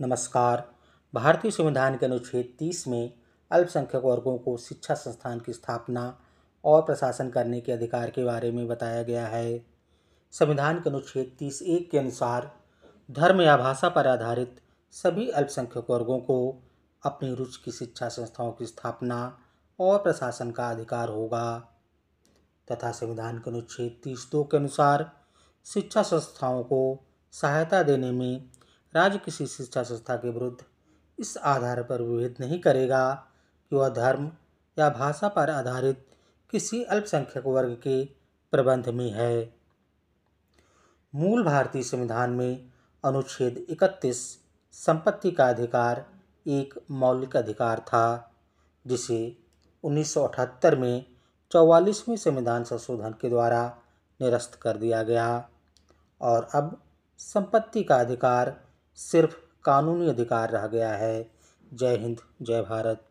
नमस्कार। भारतीय संविधान के अनुच्छेद तीस में अल्पसंख्यक वर्गों को शिक्षा संस्थान की स्थापना और प्रशासन करने के अधिकार के बारे में बताया गया है। संविधान के अनुच्छेद तीस एक के अनुसार धर्म या भाषा पर आधारित सभी अल्पसंख्यक वर्गों को अपनी रुचि की शिक्षा संस्थाओं की स्थापना और प्रशासन का अधिकार होगा। तथा संविधान के अनुच्छेद तीस दो के अनुसार शिक्षा संस्थाओं को सहायता देने में राज्य किसी शिक्षा संस्था के विरुद्ध इस आधार पर विभेद नहीं करेगा कि वह धर्म या भाषा पर आधारित किसी अल्पसंख्यक वर्ग के प्रबंध में है। मूल भारतीय संविधान में अनुच्छेद 31 संपत्ति का अधिकार एक मौलिक अधिकार था, जिसे 1978 में चौवालीसवें संविधान संशोधन के द्वारा निरस्त कर दिया गया और अब संपत्ति का अधिकार सिर्फ़ कानूनी अधिकार रह गया है। जय हिंद जय भारत।